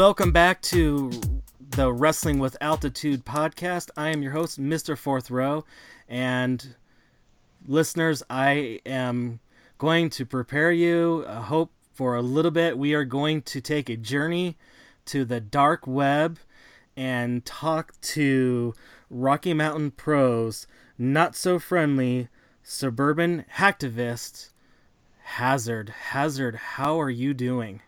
Welcome back to the Wrestling with Altitude podcast. I am your host, Mr. Fourth Row, and listeners, I am going to prepare you. I hope for a little bit. We are going to take a journey to the dark web and talk to Rocky Mountain Pros, not so friendly suburban hacktivist Hazard. Hazard, how are you doing?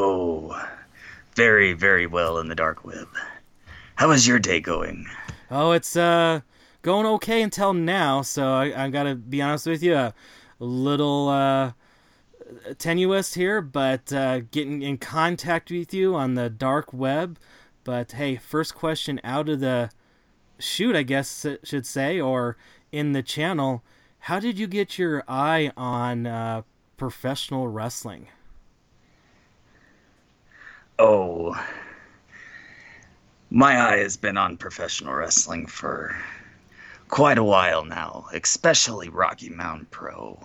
Oh, very, very well in the dark web. How is your day going? Oh, it's uh going okay until now. So I, I gotta be honest with you, a little uh, tenuous here, but uh, getting in contact with you on the dark web. But hey, first question out of the shoot, I guess should say, or in the channel. How did you get your eye on uh, professional wrestling? Oh, my eye has been on professional wrestling for quite a while now, especially Rocky Mountain Pro.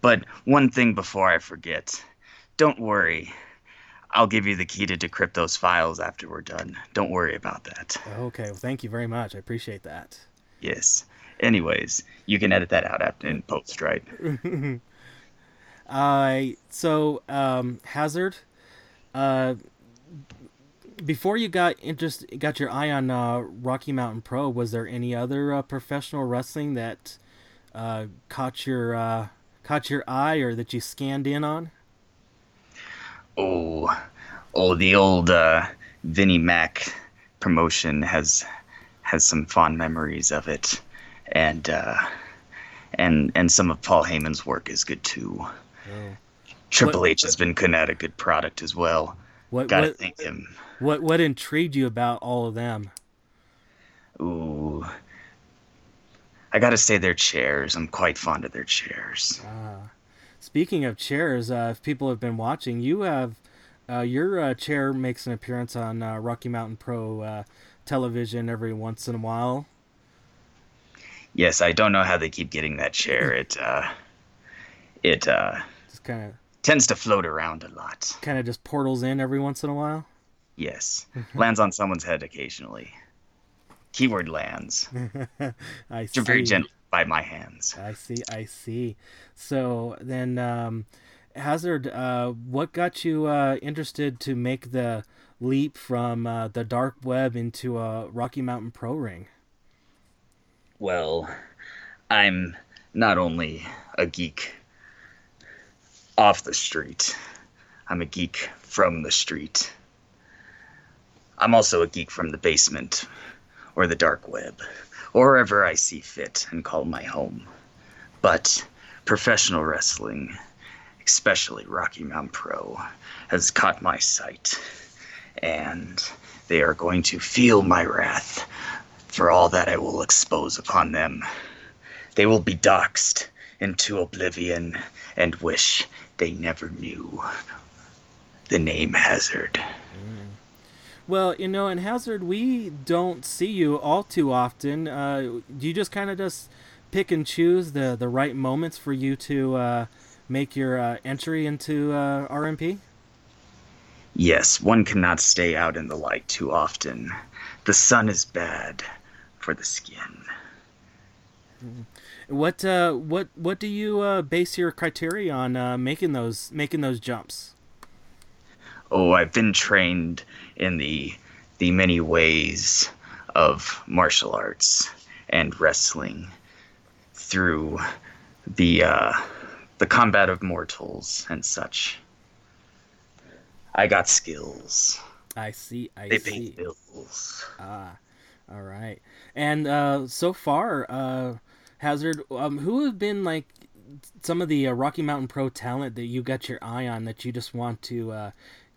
But one thing before I forget don't worry. I'll give you the key to decrypt those files after we're done. Don't worry about that. Okay, well, thank you very much. I appreciate that. Yes. Anyways, you can edit that out after in post, right? uh, so, um, Hazard, uh, before you got interest, got your eye on uh, Rocky Mountain Pro, was there any other uh, professional wrestling that uh, caught your uh, caught your eye or that you scanned in on? Oh, oh, the old uh, Vinnie Mac promotion has has some fond memories of it, and uh, and and some of Paul Heyman's work is good too. Oh. Triple what, H has been putting out a good product as well. What, Gotta what, thank him. What what intrigued you about all of them? Ooh, I gotta say their chairs. I'm quite fond of their chairs. Ah. Speaking of chairs, uh, if people have been watching, you have uh, your uh, chair makes an appearance on uh, Rocky Mountain Pro uh, television every once in a while. Yes, I don't know how they keep getting that chair. It uh, it just kind of tends to float around a lot. Kind of just portals in every once in a while. Yes. lands on someone's head occasionally. Keyword lands. I see. Very gentle by my hands. I see. I see. So then, um, Hazard, uh, what got you uh, interested to make the leap from uh, the dark web into a Rocky Mountain Pro ring? Well, I'm not only a geek off the street, I'm a geek from the street. I'm also a geek from the basement, or the dark web, or wherever I see fit and call my home. But professional wrestling, especially Rocky Mountain Pro, has caught my sight, and they are going to feel my wrath for all that I will expose upon them. They will be doxxed into oblivion and wish they never knew the name Hazard. Well, you know, in Hazard, we don't see you all too often. Uh, do you just kind of just pick and choose the, the right moments for you to uh, make your uh, entry into uh, RMP? Yes, one cannot stay out in the light too often. The sun is bad for the skin. What uh, what what do you uh, base your criteria on making those making those jumps? oh, I've been trained in the the many ways of martial arts and wrestling through the uh, the combat of mortals and such. I got skills. I see. I they see. pay bills. Ah, all right. And uh, so far, uh, Hazard, um, who have been like some of the uh, Rocky Mountain Pro talent that you got your eye on that you just want to uh,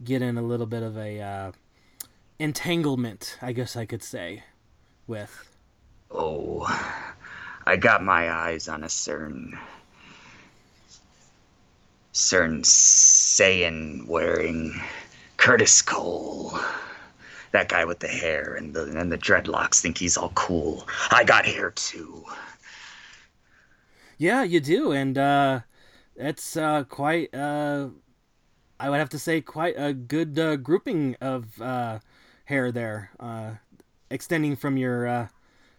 get in a little bit of a uh, entanglement, I guess I could say, with. Oh, I got my eyes on a certain certain Saiyan wearing Curtis Cole. That guy with the hair and the and the dreadlocks think he's all cool. I got hair too. Yeah, you do, and uh, it's uh, quite uh, I would have to say quite a good uh, grouping of uh, hair there, uh, extending from your. Uh,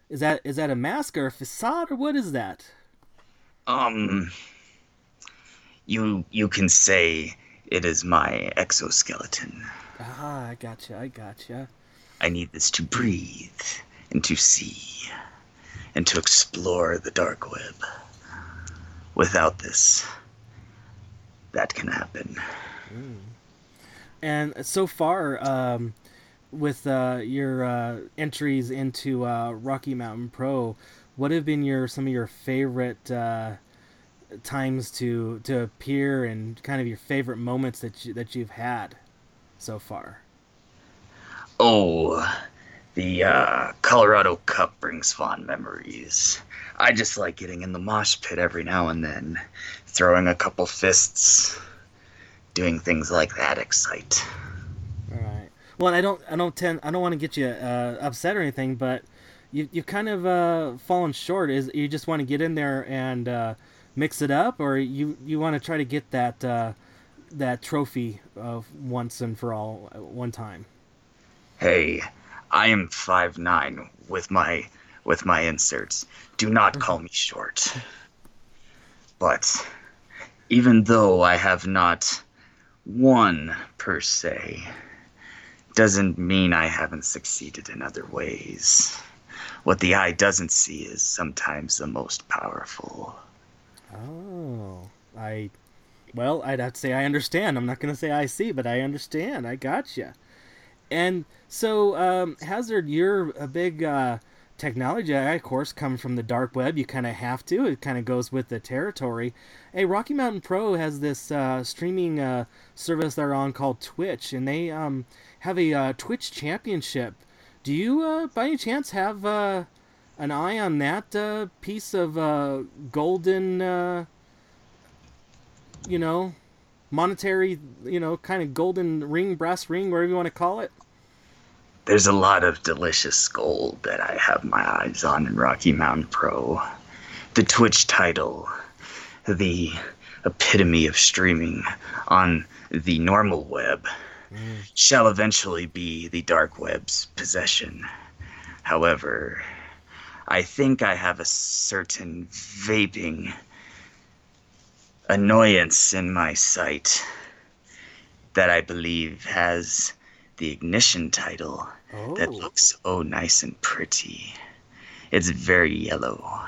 is that is that a mask or a facade or what is that? Um, you you can say it is my exoskeleton. Ah, I gotcha. I gotcha. I need this to breathe and to see and to explore the dark web. Without this, that can happen. Mm. And so far, um, with uh, your uh, entries into uh, Rocky Mountain Pro, what have been your some of your favorite uh, times to to appear and kind of your favorite moments that you, that you've had so far? Oh, the uh, Colorado Cup brings fond memories. I just like getting in the mosh pit every now and then, throwing a couple fists, doing things like that excite. All right. Well, I don't, I don't tend, I don't want to get you uh, upset or anything, but you, you kind of uh, fallen short. Is you just want to get in there and uh, mix it up, or you, you want to try to get that, uh, that trophy of once and for all, one time? Hey, I am five nine with my with my inserts. Do not call me short. But even though I have not won per se, doesn't mean I haven't succeeded in other ways. What the eye doesn't see is sometimes the most powerful. Oh, I. Well, I'd have to say I understand. I'm not going to say I see, but I understand. I gotcha. And so, um, Hazard, you're a big uh, technology guy, of course, come from the dark web. You kind of have to. It kind of goes with the territory. Hey, Rocky Mountain Pro has this uh, streaming uh, service they're on called Twitch, and they um, have a uh, Twitch championship. Do you, uh, by any chance, have uh, an eye on that piece of golden, you know, monetary, you know, kind of golden ring, brass ring, whatever you want to call it? There's a lot of delicious gold that I have my eyes on in Rocky Mountain Pro. The Twitch title, the epitome of streaming on the normal web, mm. shall eventually be the dark web's possession. However, I think I have a certain vaping annoyance in my sight that I believe has the ignition title oh. that looks oh nice and pretty. It's very yellow,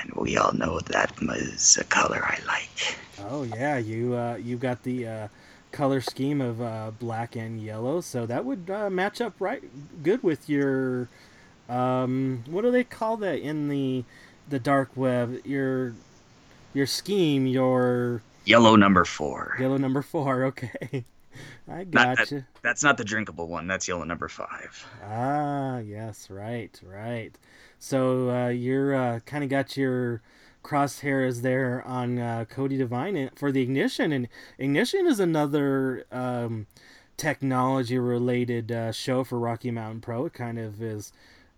and we all know that is a color I like. Oh yeah, you uh, you got the uh, color scheme of uh, black and yellow, so that would uh, match up right good with your um, what do they call that in the the dark web? Your your scheme, your yellow number four. Yellow number four. Okay, I got gotcha. you. That, that's not the drinkable one. That's yellow number five. Ah, yes, right, right. So uh, you're uh, kind of got your crosshairs there on uh, Cody Divine for the ignition, and ignition is another um, technology-related uh, show for Rocky Mountain Pro. It kind of is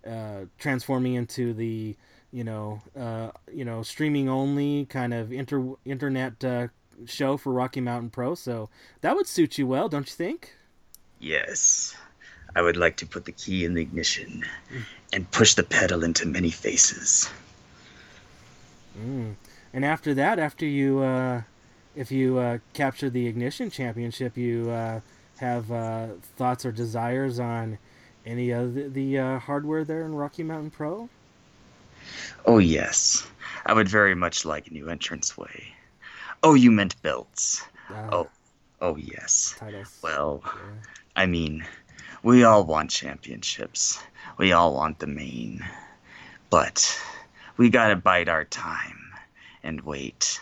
uh, transforming into the you know, uh, you know, streaming only kind of inter internet uh, show for Rocky Mountain Pro. So that would suit you well, don't you think? Yes, I would like to put the key in the ignition and push the pedal into many faces. Mm. And after that, after you, uh, if you uh, capture the ignition championship, you uh, have uh, thoughts or desires on any of the, the uh, hardware there in Rocky Mountain Pro? Oh, yes. I would very much like a new entranceway. Oh, you meant belts. Uh, oh, oh, yes. Titles. Well, yeah. I mean, we all want championships. We all want the main. But we gotta bide our time and wait.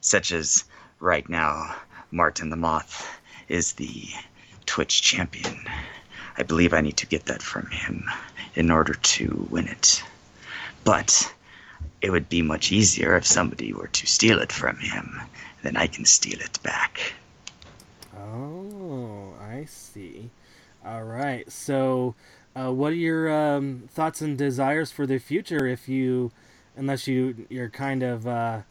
Such as right now, Martin the Moth is the Twitch champion. I believe I need to get that from him in order to win it. But it would be much easier if somebody were to steal it from him. Then I can steal it back. Oh, I see. All right. So, uh, what are your um, thoughts and desires for the future? If you, unless you, you're kind of, uh,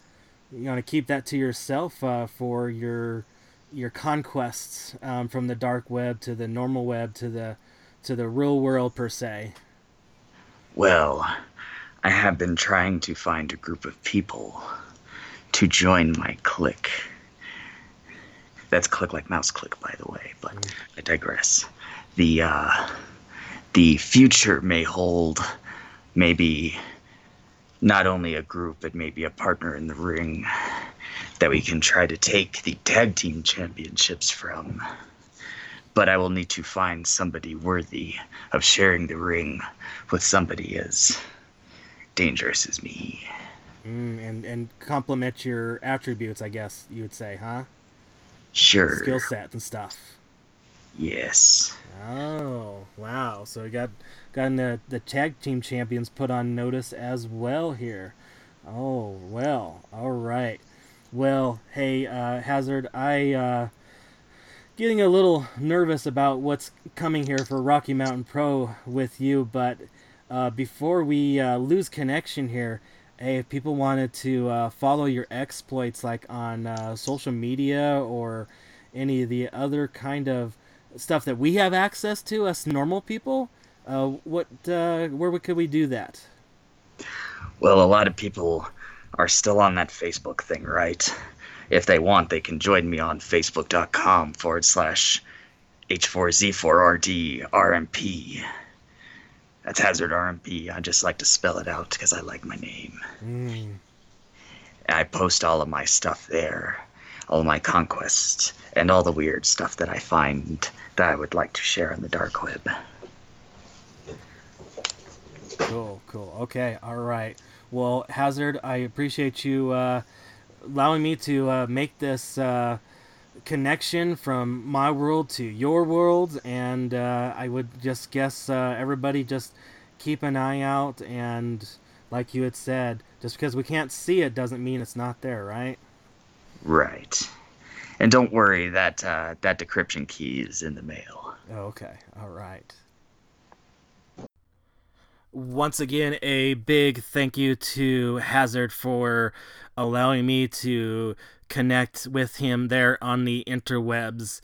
you want to keep that to yourself uh, for your, your conquests um, from the dark web to the normal web to the to the real world per se. Well, I have been trying to find a group of people to join my clique. That's click like mouse click, by the way, but mm. I digress. The uh, the future may hold maybe not only a group, but maybe a partner in the ring that we can try to take the tag team championships from. But I will need to find somebody worthy of sharing the ring with somebody as dangerous as me. Mm, and and complement your attributes, I guess you would say, huh? Sure. Skill set and stuff. Yes. Oh wow! So we got gotten the the tag team champions put on notice as well here. Oh well, all right. Well, hey uh, Hazard, I uh, getting a little nervous about what's coming here for Rocky Mountain Pro with you, but uh, before we uh, lose connection here, hey, if people wanted to uh, follow your exploits like on uh, social media or any of the other kind of stuff that we have access to, us normal people, uh, what uh, where could we do that? Well, a lot of people are still on that Facebook thing, right? If they want, they can join me on facebook.com forward slash H4Z4RD That's Hazard RMP. I just like to spell it out because I like my name. Mm. I post all of my stuff there, all my conquests, and all the weird stuff that I find that I would like to share on the dark web. Cool, cool. Okay, all right. Well, Hazard, I appreciate you uh, allowing me to uh, make this uh, connection from my world to your world, and uh, I would just guess uh, everybody just keep an eye out, and like you had said, just because we can't see it doesn't mean it's not there, right? Right. And don't worry, that uh, that decryption key is in the mail. okay, all right once again, a big thank you to Hazard for allowing me to connect with him there on the interwebs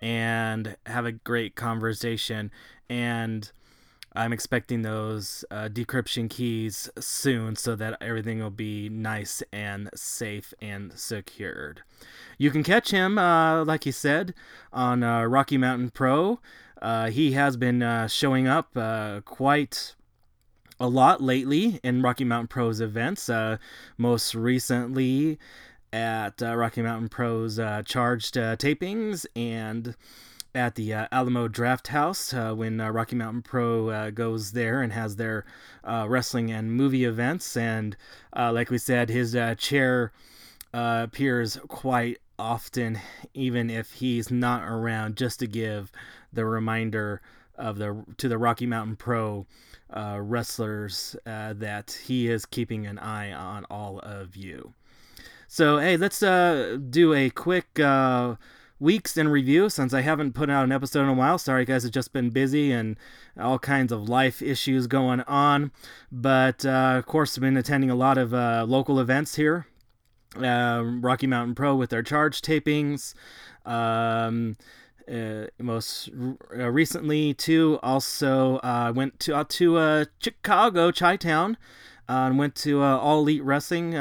and have a great conversation. And I'm expecting those uh, decryption keys soon so that everything will be nice and safe and secured. You can catch him, uh, like he said, on uh, Rocky Mountain Pro. Uh, he has been uh, showing up uh, quite a lot lately in Rocky Mountain Pros events. Most recently at uh, Rocky Mountain Pros uh, charged uh, tapings and at the uh, Alamo Drafthouse uh, when Rocky Mountain Pro goes there and has their wrestling and movie events. And like we said, his chair appears quite often, even if he's not around, just to give the reminder of the to the Rocky Mountain Pro uh, wrestlers uh, that he is keeping an eye on all of you. So, hey, let's uh, do a quick uh, weeks in review since I haven't put out an episode in a while. Sorry, guys, it's just been busy and all kinds of life issues going on. But, uh, of course, I've been attending a lot of uh, local events here. Rocky Mountain Pro with their charge tapings. Um, uh, most uh, recently too also uh, went to out to uh, Chicago Chi Town uh, and went to uh, All Elite Wrestling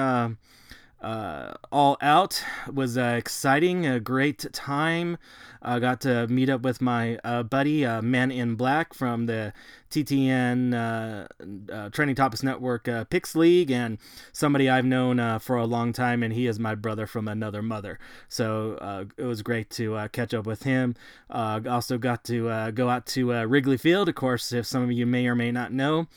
All Out was exciting a great time I got to meet up with my uh, buddy, uh, Man in Black from the TTN uh, uh, Trending Topics Network uh, Picks League, and somebody I've known uh, for a long time, and he is my brother from another mother. So it was great to catch up with him. also got to go out to Wrigley Field, of course, if some of you may or may not know.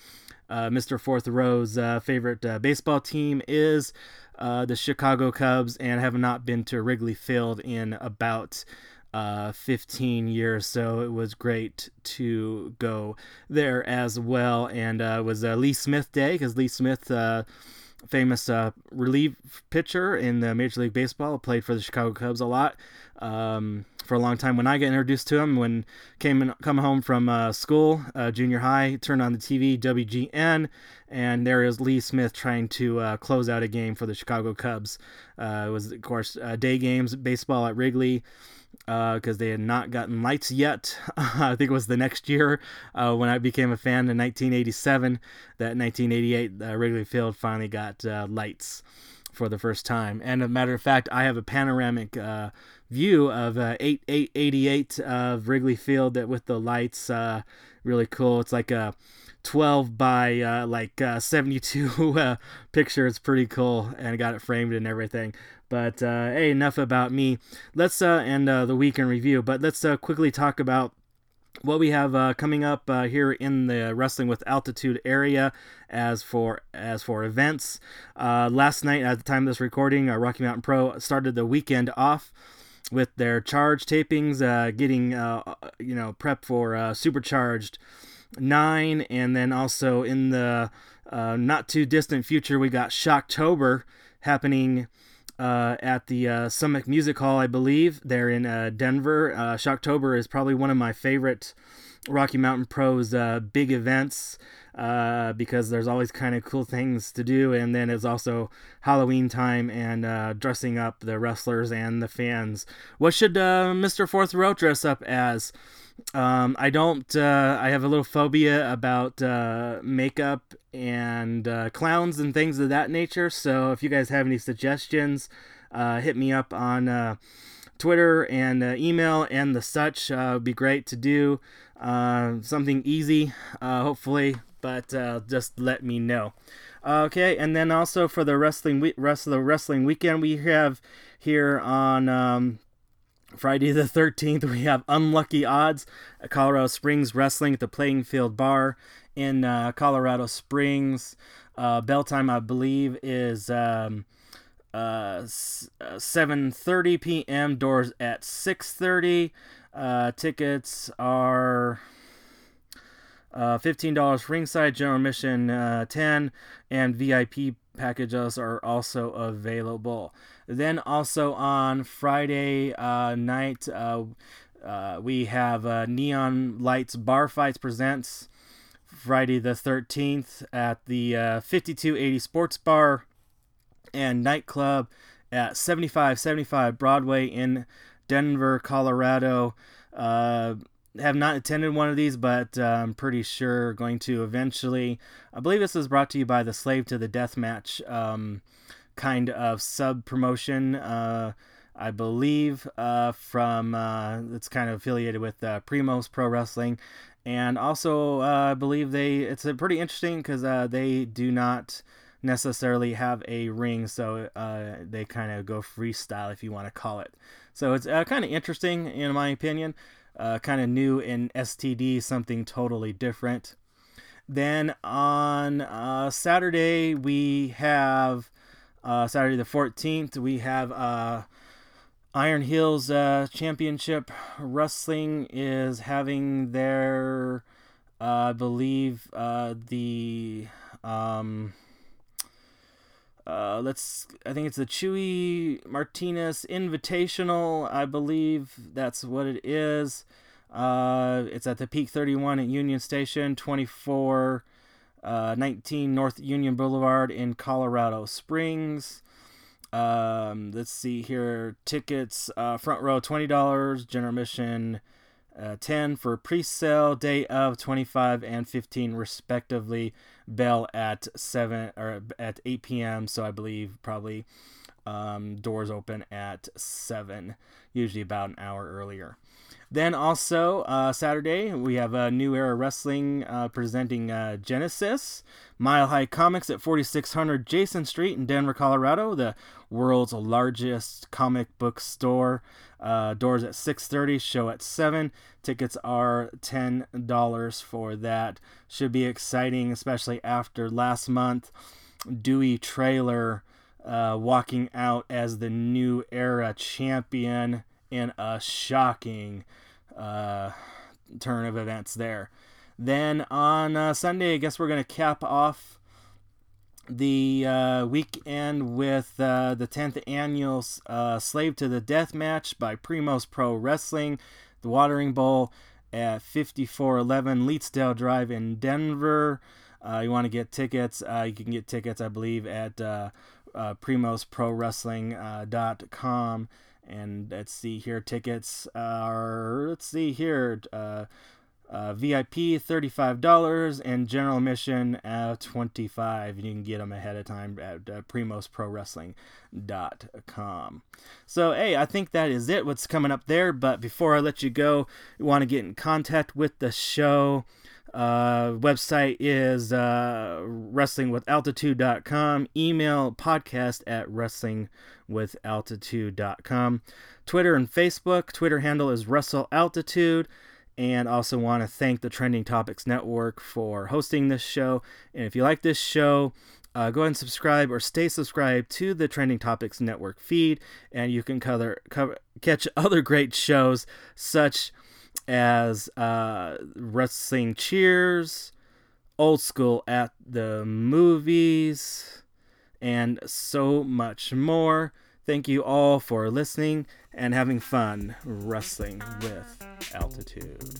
Mr. Fourth Row's favorite baseball team is the Chicago Cubs, and have not been to Wrigley Field in about uh, 15 years. So it was great to go there as well. And uh, it was uh, Lee Smith Day because Lee Smith, uh, famous uh, relief pitcher in the Major League Baseball, played for the Chicago Cubs a lot. Um, for a long time, when I got introduced to him, when came in, come home from uh, school, uh, junior high, turned on the TV, WGN, and there is Lee Smith trying to uh, close out a game for the Chicago Cubs. Uh, it was, of course, uh, day games, baseball at Wrigley because uh, they had not gotten lights yet. I think it was the next year uh, when I became a fan in 1987 that 1988 uh, Wrigley Field finally got uh, lights for the first time. And a matter of fact, I have a panoramic uh, view of uh, 8888 of Wrigley Field that with the lights, really cool. It's like a 12 by uh, like uh, 72 uh, picture. It's pretty cool and got it framed and everything. But uh, hey, enough about me. Let's uh, end uh, the week in review. But let's quickly talk about what we have coming up here in the wrestling with altitude area as for as for events. last night at the time of this recording, Rocky Mountain Pro started the weekend off with their charge tapings, getting you know prep for supercharged nine, and then also in the uh, not too distant future, we got Shocktober happening uh, at the uh, Summit Music Hall, I believe. They're in uh, Denver. Uh, Shocktober is probably one of my favorite Rocky Mountain Pros uh, big events uh, because there's always kind of cool things to do. And then it's also Halloween time and uh, dressing up the wrestlers and the fans. What should uh, Mr. Fourth Row dress up as? Um, I don't. Uh, I have a little phobia about uh, makeup and uh, clowns and things of that nature. So if you guys have any suggestions, uh, hit me up on uh, Twitter and uh, email and the such. would be great to do something easy, hopefully. But just let me know. Okay, and then also for the wrestling we- rest of the wrestling weekend, we have here on um, Friday the 13th, we have Unlucky Odds, Colorado Springs Wrestling at the Playing Field Bar in uh, Colorado Springs. Uh, bell time, I believe, is um, uh, 7.30 uh, p.m. Doors at 6.30. Uh, tickets are... Uh, $15 ringside, general admission uh, 10 and VIP packages are also available. Then also on Friday uh, night, uh, uh, we have Neon Lights Bar Fights presents Friday the 13th at the uh, 5280 Sports Bar and Nightclub at 7575 Broadway in Denver, Colorado. Uh, have not attended one of these, but uh, I'm pretty sure going to eventually. I believe this is brought to you by the Slave to the Death Match um, kind of sub promotion. Uh, I believe uh, from uh, it's kind of affiliated with uh, Primos Pro Wrestling, and also uh, I believe they it's a pretty interesting because they do not necessarily have a ring, so they kind of go freestyle if you want to call it. So it's kind of interesting in my opinion uh, kind of new in STD, something totally different. Then on uh, Saturday, we have uh, Saturday the 14th, we have uh, Iron Hills uh, Championship Wrestling is having their, uh, I believe, uh, the. Um, uh, let's. I think it's the Chewy Martinez Invitational. I believe that's what it is. Uh, it's at the Peak 31 at Union Station, 24, uh, 19 North Union Boulevard in Colorado Springs. Um, let's see here. Tickets, uh, front row $20, general admission uh, 10 for pre-sale day of 25 and 15 respectively. Bell at 7 or at 8 p.m so i believe probably um, doors open at 7 usually about an hour earlier then also uh, Saturday we have a New Era Wrestling uh, presenting uh, Genesis Mile High Comics at 4600 Jason Street in Denver, Colorado, the world's largest comic book store. Uh, doors at 6:30, show at 7. Tickets are $10 for that. Should be exciting, especially after last month. Dewey Trailer uh, walking out as the new era champion in a shocking uh, turn of events there. Then on uh, Sunday, I guess we're going to cap off the uh, weekend with uh, the 10th annual uh, Slave to the Death match by Primos Pro Wrestling, the Watering Bowl at 5411 Leetsdale Drive in Denver. uh, you want to get tickets, uh, you can get tickets, I believe, at uh, uh, primosprowrestling.com. And let's see here, tickets are, let's see here, uh, uh, VIP $35 and general admission uh, 25 You can get them ahead of time at uh, primosprowrestling.com. So, hey, I think that is it. What's coming up there? But before I let you go, you want to get in contact with the show. Uh, website is uh, wrestlingwithaltitude.com. Email podcast at wrestlingwithaltitude.com. Twitter and Facebook. Twitter handle is Wrestle Altitude and also want to thank the Trending Topics Network for hosting this show. And if you like this show, uh, go ahead and subscribe or stay subscribed to the Trending Topics Network feed, and you can cover, cover catch other great shows such as uh, Wrestling Cheers, Old School at the Movies, and so much more. Thank you all for listening and having fun wrestling with altitude.